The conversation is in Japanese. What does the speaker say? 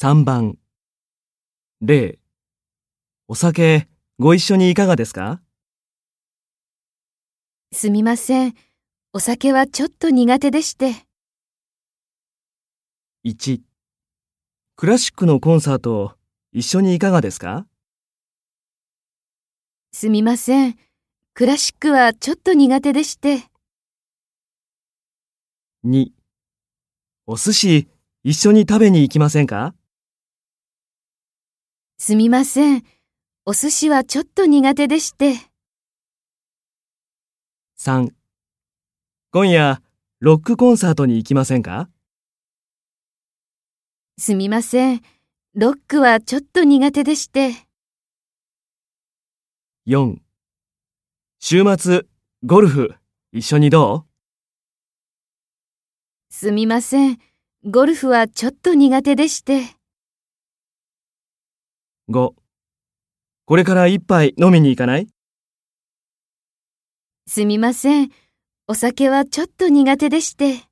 3番。例。お酒、ご一緒にいかがですか？すみません。お酒はちょっと苦手でして。1。クラシックのコンサート、一緒にいかがですか？すみません。クラシックはちょっと苦手でして。2。お寿司、一緒に食べに行きませんか？すみません。お寿司はちょっと苦手でして。3。今夜、ロックコンサートに行きませんか？すみません。ロックはちょっと苦手でして。4。週末、ゴルフ、一緒にどすみません。ゴルフはちょっと苦手でして。?5。これから一杯飲みに行かない？すみません。お酒はちょっと苦手でして。